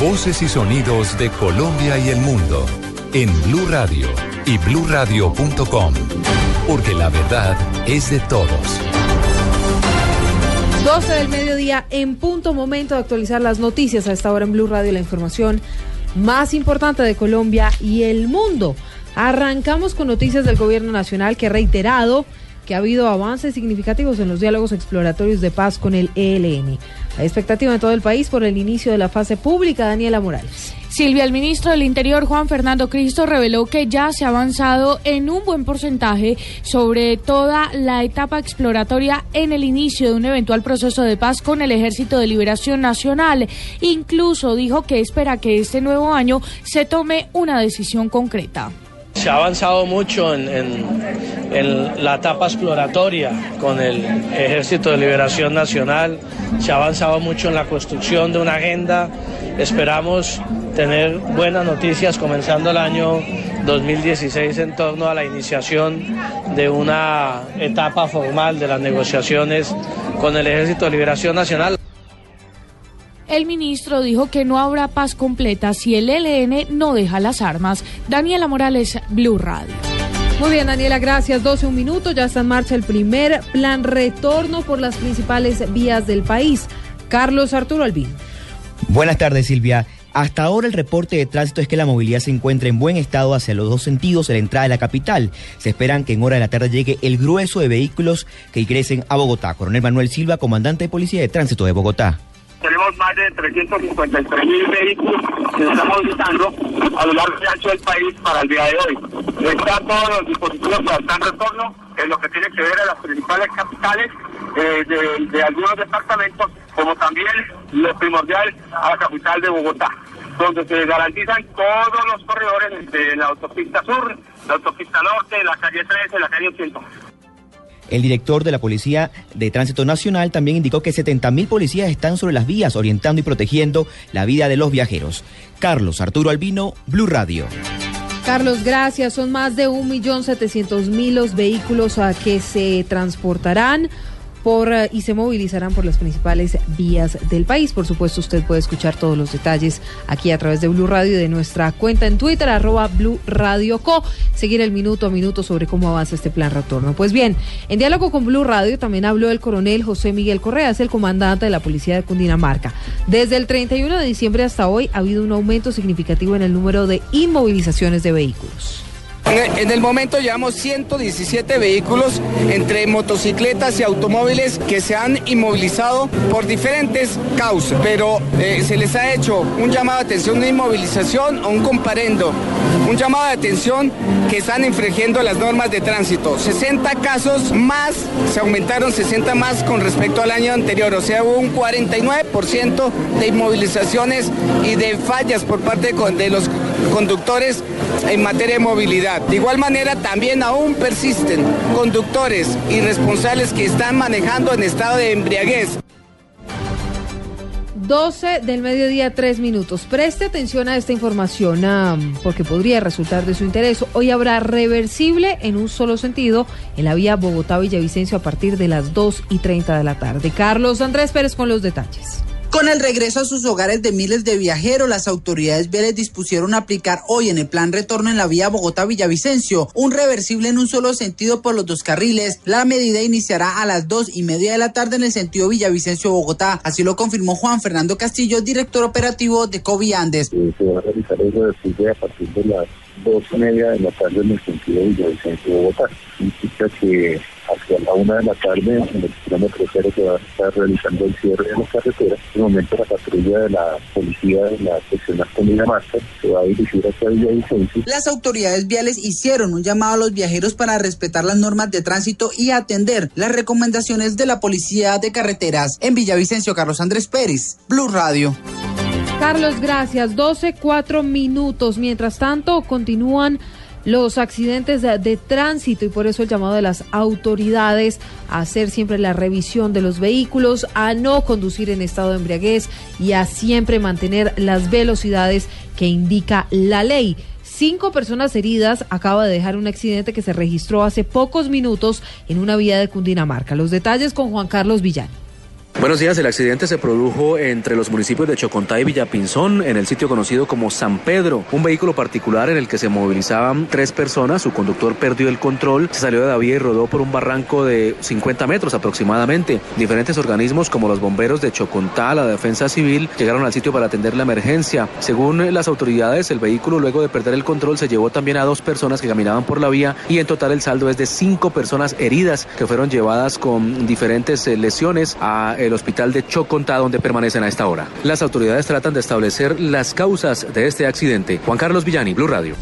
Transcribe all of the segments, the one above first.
Voces y sonidos de Colombia y el mundo en Blue Radio y bluradio.com, porque la verdad es de todos. 12 del mediodía en punto momento de actualizar las noticias a esta hora en Blue Radio, la información más importante de Colombia y el mundo. Arrancamos con noticias del gobierno nacional que ha reiterado que ha habido avances significativos en los diálogos exploratorios de paz con el ELN. Hay expectativa en todo el país por el inicio de la fase pública. Daniela Morales. Silvia, el ministro del Interior, Juan Fernando Cristo, reveló que ya se ha avanzado en un buen porcentaje sobre toda la etapa exploratoria en el inicio de un eventual proceso de paz con el Ejército de Liberación Nacional. Incluso dijo que espera que este nuevo año se tome una decisión concreta. Se ha avanzado mucho en, la etapa exploratoria con el Ejército de Liberación Nacional, se ha avanzado mucho en la construcción de una agenda. Esperamos tener buenas noticias comenzando el año 2016 en torno a la iniciación de una etapa formal de las negociaciones con el Ejército de Liberación Nacional. El ministro dijo que no habrá paz completa si el ELN no deja las armas. Daniela Morales, Blue Radio. Muy bien, Daniela, gracias. 12 un minuto. Ya está en marcha el primer plan retorno por las principales vías del país. Carlos Arturo Albín. Buenas tardes, Silvia. Hasta ahora el reporte de tránsito es que la movilidad se encuentra en buen estado hacia los dos sentidos en la entrada de la capital. Se esperan que en hora de la tarde llegue el grueso de vehículos que ingresen a Bogotá. Coronel Manuel Silva, comandante de Policía de Tránsito de Bogotá tenemos más de 353 mil vehículos que estamos visitando a lo largo y ancho del país para el día de hoy. Están todos los dispositivos para el retorno en lo que tiene que ver a las principales capitales eh, de, algunos departamentos, como también lo primordial a la capital de Bogotá, donde se garantizan todos los corredores de la autopista sur, la autopista norte, la calle 13, la calle 80. El director de la Policía de Tránsito Nacional también indicó que 70.000 policías están sobre las vías orientando y protegiendo la vida de los viajeros. Carlos Arturo Albino, Blue Radio. Carlos, gracias. Son más de 1.700.000 los vehículos a que se transportarán eh, y se movilizarán por las principales vías del país. Por supuesto, usted puede escuchar todos los detalles aquí a través de Blue Radio y de nuestra cuenta en Twitter, arroba Blue Radio Co. Seguir el minuto a minuto sobre cómo avanza este plan retorno. Pues bien, en diálogo con Blue Radio también habló el coronel José Miguel Correa, es el comandante de la Policía de Cundinamarca. Desde el 31 de diciembre hasta hoy ha habido un aumento significativo en el número de inmovilizaciones de vehículos. En el momento llevamos 117 vehículos entre motocicletas y automóviles que se han inmovilizado por diferentes causas, pero eh, se les ha hecho un llamado de atención, una inmovilización o un comparendo, un llamado de atención que están infringiendo las normas de tránsito. 60 casos más, se aumentaron 60 más con respecto al año anterior, o sea, hubo un 49% de inmovilizaciones y de fallas por parte de los conductores en materia de movilidad. De igual manera, también aún persisten conductores irresponsables que están manejando en estado de embriaguez. 12 del mediodía, 3 minutos. Preste atención a esta información porque podría resultar de su interés. Hoy habrá reversible en un solo sentido en la vía Bogotá-Villavicencio a partir de las 2 y 30 de la tarde. Carlos Andrés Pérez con los detalles. Con el regreso a sus hogares de miles de viajeros, las autoridades viales dispusieron aplicar hoy en el plan retorno en la vía Bogotá-Villavicencio un reversible en un solo sentido por los dos carriles. La medida iniciará a las dos y media de la tarde en el sentido Villavicencio-Bogotá. Así lo confirmó Juan Fernando Castillo, director operativo de COVID Andes. Eh, se va a realizar el reversible a partir de las dos y media de la tarde en el sentido Villavicencio-Bogotá. Que hacia la una de la tarde en el kilómetro cero se va a estar realizando el cierre de la carretera. En el momento la patrulla de la policía de la sección Dinamarca se va a dirigir hacia Villavicencio. Las autoridades viales hicieron un llamado a los viajeros para respetar las normas de tránsito y atender las recomendaciones de la policía de carreteras. En Villavicencio, Carlos Andrés Pérez, Blue Radio. Carlos, gracias. 12, 4 minutos. Mientras tanto, continúan los accidentes de, tránsito y por eso el llamado de las autoridades a hacer siempre la revisión de los vehículos, a no conducir en estado de embriaguez y a siempre mantener las velocidades que indica la ley. Cinco personas heridas acaba de dejar un accidente que se registró hace pocos minutos en una vía de Cundinamarca. Los detalles con Juan Carlos Villán. Buenos días, el accidente se produjo entre los municipios de Chocontá y Villapinzón, en el sitio conocido como San Pedro. Un vehículo particular en el que se movilizaban tres personas, su conductor perdió el control, se salió de la vía y rodó por un barranco de 50 metros aproximadamente. Diferentes organismos como los bomberos de Chocontá, la defensa civil, llegaron al sitio para atender la emergencia. Según las autoridades, el vehículo luego de perder el control se llevó también a dos personas que caminaban por la vía y en total el saldo es de cinco personas heridas que fueron llevadas con diferentes eh, lesiones a el hospital de Chocontá, donde permanecen a esta hora. Las autoridades tratan de establecer las causas de este accidente. Juan Carlos Villani, Blue Radio.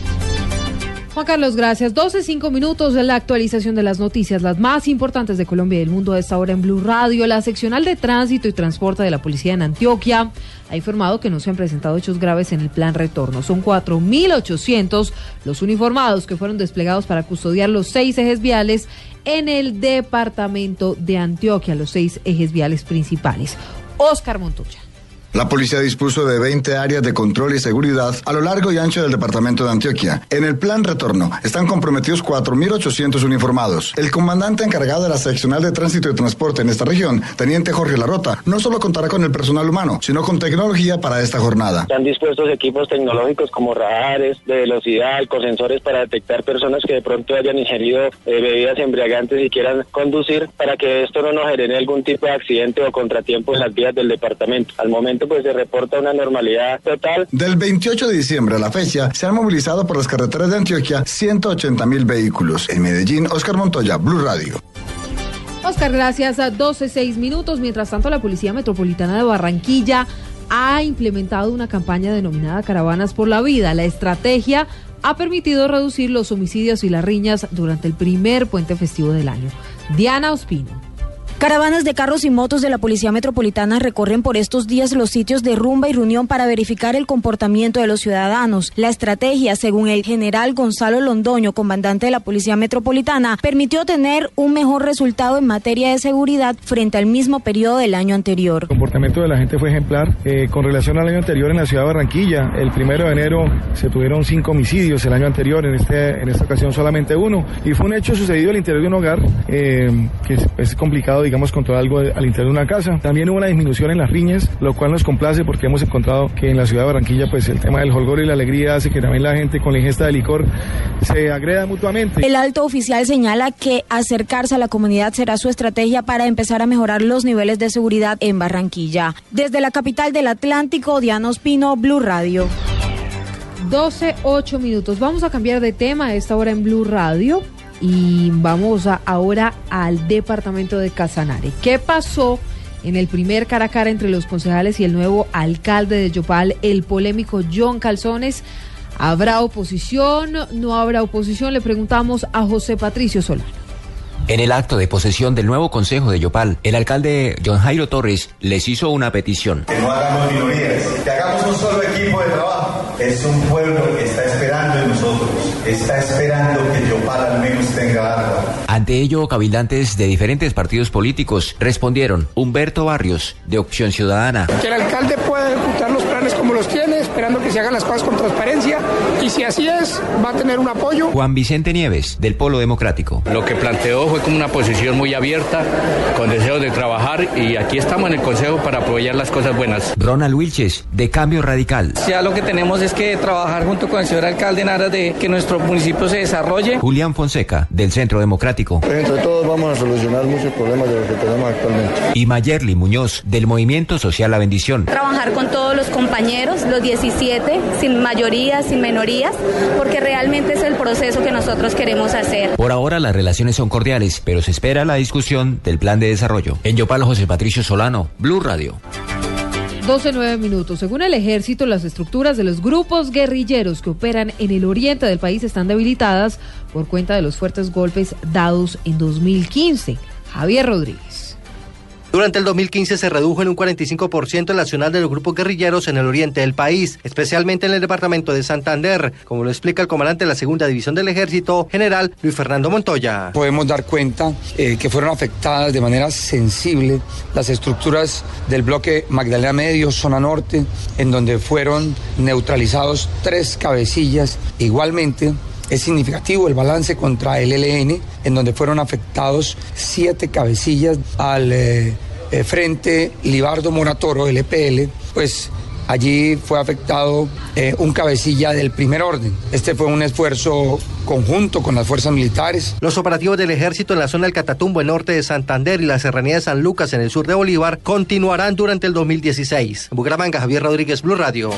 Juan Carlos, gracias. 12, 5 minutos de la actualización de las noticias, las más importantes de Colombia y del mundo a esta hora en Blue Radio. La seccional de tránsito y transporte de la policía en Antioquia ha informado que no se han presentado hechos graves en el plan retorno. Son 4.800 los uniformados que fueron desplegados para custodiar los seis ejes viales en el departamento de Antioquia, los seis ejes viales principales. Oscar Montoya. La policía dispuso de 20 áreas de control y seguridad a lo largo y ancho del departamento de Antioquia. En el plan retorno están comprometidos 4.800 uniformados. El comandante encargado de la seccional de tránsito y transporte en esta región, teniente Jorge Larrota, no solo contará con el personal humano, sino con tecnología para esta jornada. Están dispuestos equipos tecnológicos como radares de velocidad, sensores para detectar personas que de pronto hayan ingerido eh, bebidas embriagantes y quieran conducir para que esto no nos genere algún tipo de accidente o contratiempo en las vías del departamento. Al momento pues se reporta una normalidad total. Del 28 de diciembre a la fecha se han movilizado por las carreteras de Antioquia 180 mil vehículos. En Medellín, Oscar Montoya, Blue Radio. Oscar, gracias a 12, 6 minutos. Mientras tanto, la Policía Metropolitana de Barranquilla ha implementado una campaña denominada Caravanas por la Vida. La estrategia ha permitido reducir los homicidios y las riñas durante el primer puente festivo del año. Diana Ospino. Caravanas de carros y motos de la Policía Metropolitana recorren por estos días los sitios de rumba y reunión para verificar el comportamiento de los ciudadanos. La estrategia, según el general Gonzalo Londoño, comandante de la Policía Metropolitana, permitió tener un mejor resultado en materia de seguridad frente al mismo periodo del año anterior. El comportamiento de la gente fue ejemplar. Eh, con relación al año anterior en la ciudad de Barranquilla, el primero de enero se tuvieron cinco homicidios, el año anterior, en, este, en esta ocasión solamente uno. Y fue un hecho sucedido al interior de un hogar eh, que es, complicado digamos, controlar algo al interior de una casa. También hubo una disminución en las riñas, lo cual nos complace porque hemos encontrado que en la ciudad de Barranquilla, pues el tema del holgor y la alegría hace que también la gente con la ingesta de licor se agreda mutuamente. El alto oficial señala que acercarse a la comunidad será su estrategia para empezar a mejorar los niveles de seguridad en Barranquilla. Desde la capital del Atlántico, Diana Ospino, Blue Radio. 12, 8 minutos. Vamos a cambiar de tema a esta hora en Blue Radio y vamos a, ahora al departamento de Casanare. ¿Qué pasó en el primer cara a cara entre los concejales y el nuevo alcalde de Yopal, el polémico John Calzones? ¿Habrá oposición? ¿No habrá oposición? Le preguntamos a José Patricio Solano. En el acto de posesión del nuevo consejo de Yopal, el alcalde John Jairo Torres les hizo una petición. Que no hagamos minorías, que hagamos un solo equipo de trabajo. Es un pueblo que está esperando está esperando que Yopal al menos tenga agua. Ante ello, cabildantes de diferentes partidos políticos respondieron. Humberto Barrios, de Opción Ciudadana. Que el alcalde pueda ejecutar los planes como los tiene, esperando que se hagan las cosas con transparencia, y si así es, va a tener un apoyo. Juan Vicente Nieves, del Polo Democrático. Lo que planteó fue como una posición muy abierta, con deseos de trabajar y aquí estamos en el Consejo para apoyar las cosas buenas. Ronald Wilches, de Cambio Radical. Ya lo que tenemos es que trabajar junto con el señor alcalde en aras de que nuestro municipio se desarrolle. Julián Fonseca, del Centro Democrático. Pues entre todos vamos a solucionar muchos problemas de los que tenemos actualmente. Y Mayerly Muñoz, del Movimiento Social La Bendición. Trabajar con todos los compañeros, los 17, sin mayorías, sin menorías, porque realmente es el proceso que nosotros queremos hacer. Por ahora las relaciones son cordiales, pero se espera la discusión del plan de desarrollo. En Yopal, José Patricio Solano, Blue Radio. 12, 9 minutos. Según el ejército, las estructuras de los grupos guerrilleros que operan en el oriente del país están debilitadas por cuenta de los fuertes golpes dados en 2015. Javier Rodríguez. Durante el 2015 se redujo en un 45% el nacional de los grupos guerrilleros en el oriente del país, especialmente en el departamento de Santander, como lo explica el comandante de la segunda división del ejército, general Luis Fernando Montoya. Podemos dar cuenta eh, que fueron afectadas de manera sensible las estructuras del bloque Magdalena Medio, zona norte, en donde fueron neutralizados tres cabecillas. Igualmente, es significativo el balance contra el ELN, en donde fueron afectados siete cabecillas al eh, eh, Frente Libardo Moratoro, el EPL, pues allí fue afectado eh, un cabecilla del primer orden. Este fue un esfuerzo conjunto con las fuerzas militares. Los operativos del ejército en la zona del Catatumbo, el norte de Santander y la serranía de San Lucas en el sur de Bolívar continuarán durante el 2016. Bucaramanga, Javier Rodríguez, Blue Radio.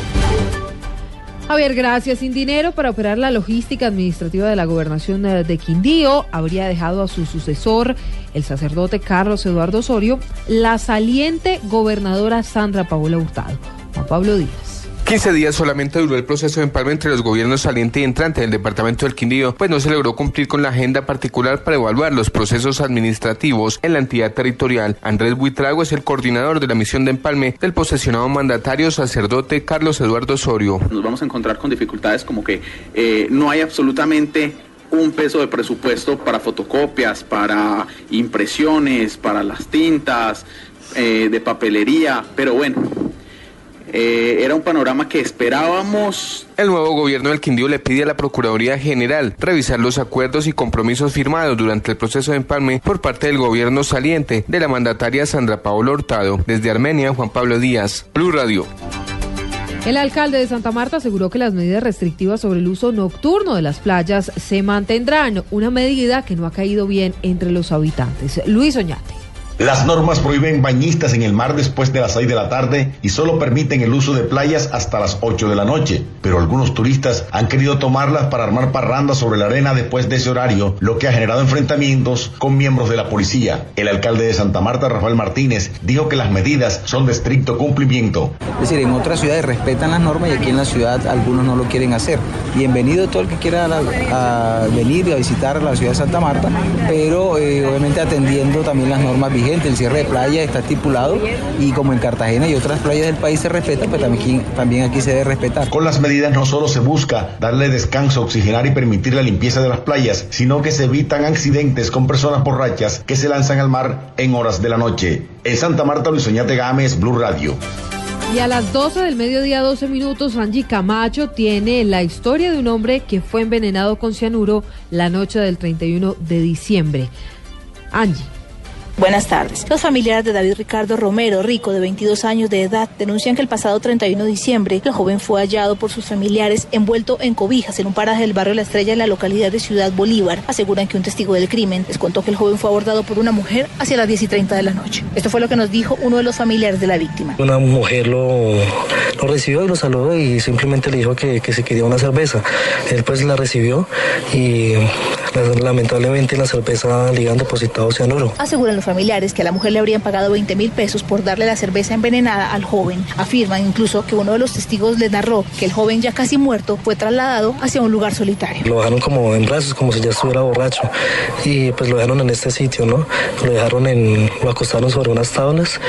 Javier, gracias. Sin dinero para operar la logística administrativa de la gobernación eh, de Quindío, habría dejado a su sucesor, el sacerdote Carlos Eduardo Osorio, la saliente gobernadora Sandra Paola Hurtado. Juan Pablo Díaz. 15 días solamente duró el proceso de empalme entre los gobiernos saliente y entrante del departamento del Quindío, pues no se logró cumplir con la agenda particular para evaluar los procesos administrativos en la entidad territorial. Andrés Buitrago es el coordinador de la misión de empalme del posesionado mandatario sacerdote Carlos Eduardo Osorio. Nos vamos a encontrar con dificultades como que eh, no hay absolutamente un peso de presupuesto para fotocopias, para impresiones, para las tintas, eh, de papelería, pero bueno, eh, era un panorama que esperábamos. El nuevo gobierno del Quindío le pide a la Procuraduría General revisar los acuerdos y compromisos firmados durante el proceso de empalme por parte del gobierno saliente de la mandataria Sandra Paola Hurtado. Desde Armenia, Juan Pablo Díaz, Blue Radio. El alcalde de Santa Marta aseguró que las medidas restrictivas sobre el uso nocturno de las playas se mantendrán, una medida que no ha caído bien entre los habitantes. Luis Oñate. Las normas prohíben bañistas en el mar después de las 6 de la tarde y solo permiten el uso de playas hasta las 8 de la noche, pero algunos turistas han querido tomarlas para armar parrandas sobre la arena después de ese horario, lo que ha generado enfrentamientos con miembros de la policía. El alcalde de Santa Marta, Rafael Martínez, dijo que las medidas son de estricto cumplimiento. Es decir, en otras ciudades respetan las normas y aquí en la ciudad algunos no lo quieren hacer. Bienvenido todo el que quiera a, venir y a visitar la ciudad de Santa Marta, pero eh, obviamente atendiendo también las normas vigentes el cierre de playa está estipulado y como en Cartagena y otras playas del país se respeta, pues también, también aquí se debe respetar. Con las medidas no solo se busca darle descanso, oxigenar y permitir la limpieza de las playas, sino que se evitan accidentes con personas borrachas que se lanzan al mar en horas de la noche. En Santa Marta, Luis Oñate Gámez, Blue Radio. Y a las 12 del mediodía, 12 minutos, Angie Camacho tiene la historia de un hombre que fue envenenado con cianuro la noche del 31 de diciembre. Angie. Buenas tardes. Los familiares de David Ricardo Romero, rico de 22 años de edad, denuncian que el pasado 31 de diciembre el joven fue hallado por sus familiares envuelto en cobijas en un paraje del barrio La Estrella en la localidad de Ciudad Bolívar. Aseguran que un testigo del crimen les contó que el joven fue abordado por una mujer hacia las 10 y 30 de la noche. Esto fue lo que nos dijo uno de los familiares de la víctima. Una mujer lo, recibió y lo saludó y simplemente le dijo que se quería una cerveza. Él pues la recibió y lamentablemente la cerveza le habían depositado cianuro. Aseguran familiares que a la mujer le habrían pagado 20 mil pesos por darle la cerveza envenenada al joven. Afirman incluso que uno de los testigos le narró que el joven ya casi muerto fue trasladado hacia un lugar solitario. Lo dejaron como en brazos, como si ya estuviera borracho. Y pues lo dejaron en este sitio, ¿no? Lo dejaron en, lo acostaron sobre unas tablas,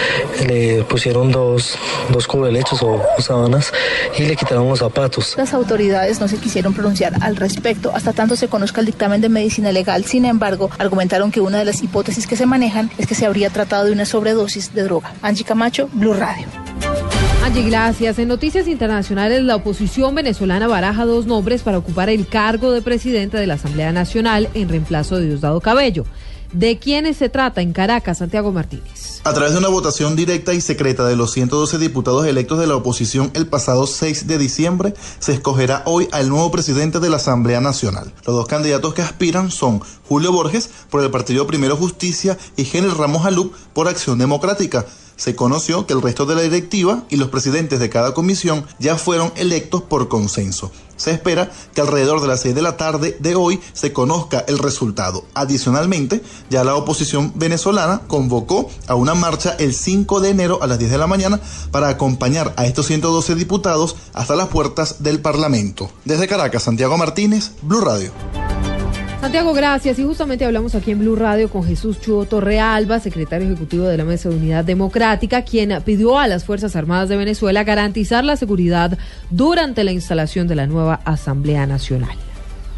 le pusieron dos, dos cubelechos o, o sábanas y le quitaron los zapatos. Las autoridades no se quisieron pronunciar al respecto hasta tanto se conozca el dictamen de medicina legal. Sin embargo, argumentaron que una de las hipótesis que se manejan es que se habría tratado de una sobredosis de droga. Angie Camacho, Blue Radio. Angie, gracias. En noticias internacionales, la oposición venezolana baraja dos nombres para ocupar el cargo de presidente de la Asamblea Nacional en reemplazo de Diosdado Cabello. ¿De quiénes se trata en Caracas, Santiago Martínez? A través de una votación directa y secreta de los 112 diputados electos de la oposición el pasado 6 de diciembre, se escogerá hoy al nuevo presidente de la Asamblea Nacional. Los dos candidatos que aspiran son Julio Borges por el Partido Primero Justicia y General Ramos Alup por Acción Democrática se conoció que el resto de la directiva y los presidentes de cada comisión ya fueron electos por consenso. Se espera que alrededor de las 6 de la tarde de hoy se conozca el resultado. Adicionalmente, ya la oposición venezolana convocó a una marcha el 5 de enero a las 10 de la mañana para acompañar a estos 112 diputados hasta las puertas del Parlamento. Desde Caracas, Santiago Martínez, Blue Radio. Santiago, gracias. Y justamente hablamos aquí en Blue Radio con Jesús Chuo Torrealba, secretario ejecutivo de la Mesa de Unidad Democrática, quien pidió a las Fuerzas Armadas de Venezuela garantizar la seguridad durante la instalación de la nueva Asamblea Nacional.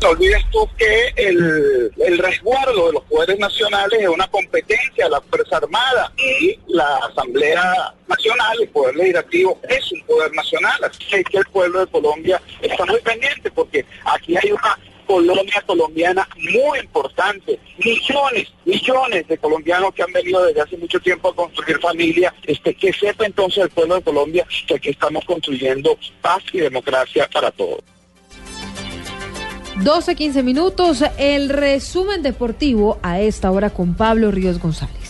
No olvides tú que el, resguardo de los poderes nacionales es una competencia de la Fuerza Armada y la Asamblea Nacional, el Poder Legislativo, es un poder nacional. Así que el pueblo de Colombia está muy pendiente porque aquí hay una colonia colombiana muy importante. Millones, millones de colombianos que han venido desde hace mucho tiempo a construir familia. Este, que sepa entonces el pueblo de Colombia que aquí estamos construyendo paz y democracia para todos. 12, 15 minutos, el resumen deportivo a esta hora con Pablo Ríos González.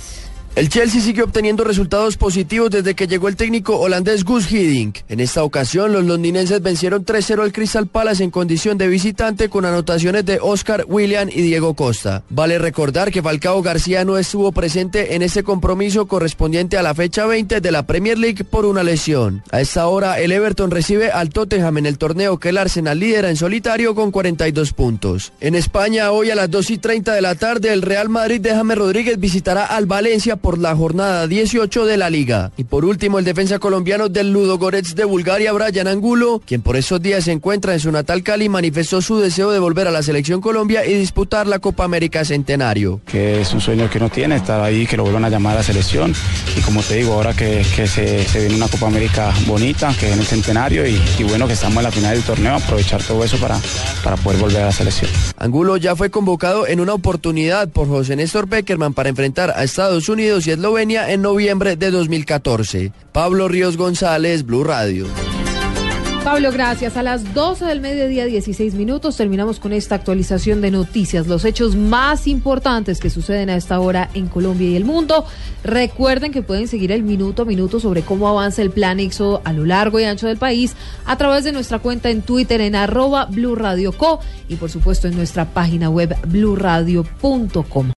El Chelsea sigue obteniendo resultados positivos desde que llegó el técnico holandés Gus Hiddink. En esta ocasión, los londinenses vencieron 3-0 al Crystal Palace en condición de visitante con anotaciones de Oscar William y Diego Costa. Vale recordar que Falcao García no estuvo presente en este compromiso correspondiente a la fecha 20 de la Premier League por una lesión. A esta hora, el Everton recibe al Tottenham en el torneo que el Arsenal lidera en solitario con 42 puntos. En España, hoy a las 2 y 30 de la tarde, el Real Madrid de James Rodríguez visitará al Valencia por la jornada 18 de la liga. Y por último, el defensa colombiano del Ludogorets de Bulgaria, Brian Angulo, quien por esos días se encuentra en su natal Cali, manifestó su deseo de volver a la selección Colombia y disputar la Copa América Centenario. Que es un sueño que no tiene, estar ahí, que lo vuelvan a llamar a la selección. Y como te digo, ahora que, que se, se, viene una Copa América bonita, que es en el Centenario, y, y, bueno, que estamos en la final del torneo, aprovechar todo eso para, para poder volver a la selección. Angulo ya fue convocado en una oportunidad por José Néstor Peckerman para enfrentar a Estados Y Eslovenia en noviembre de 2014. Pablo Ríos González, Blue Radio. Pablo, gracias. A las 12 del mediodía, 16 minutos, terminamos con esta actualización de noticias, los hechos más importantes que suceden a esta hora en Colombia y el mundo. Recuerden que pueden seguir el minuto a minuto sobre cómo avanza el plan EXO a lo largo y ancho del país a través de nuestra cuenta en Twitter en arroba Blue y por supuesto en nuestra página web bluradio.com.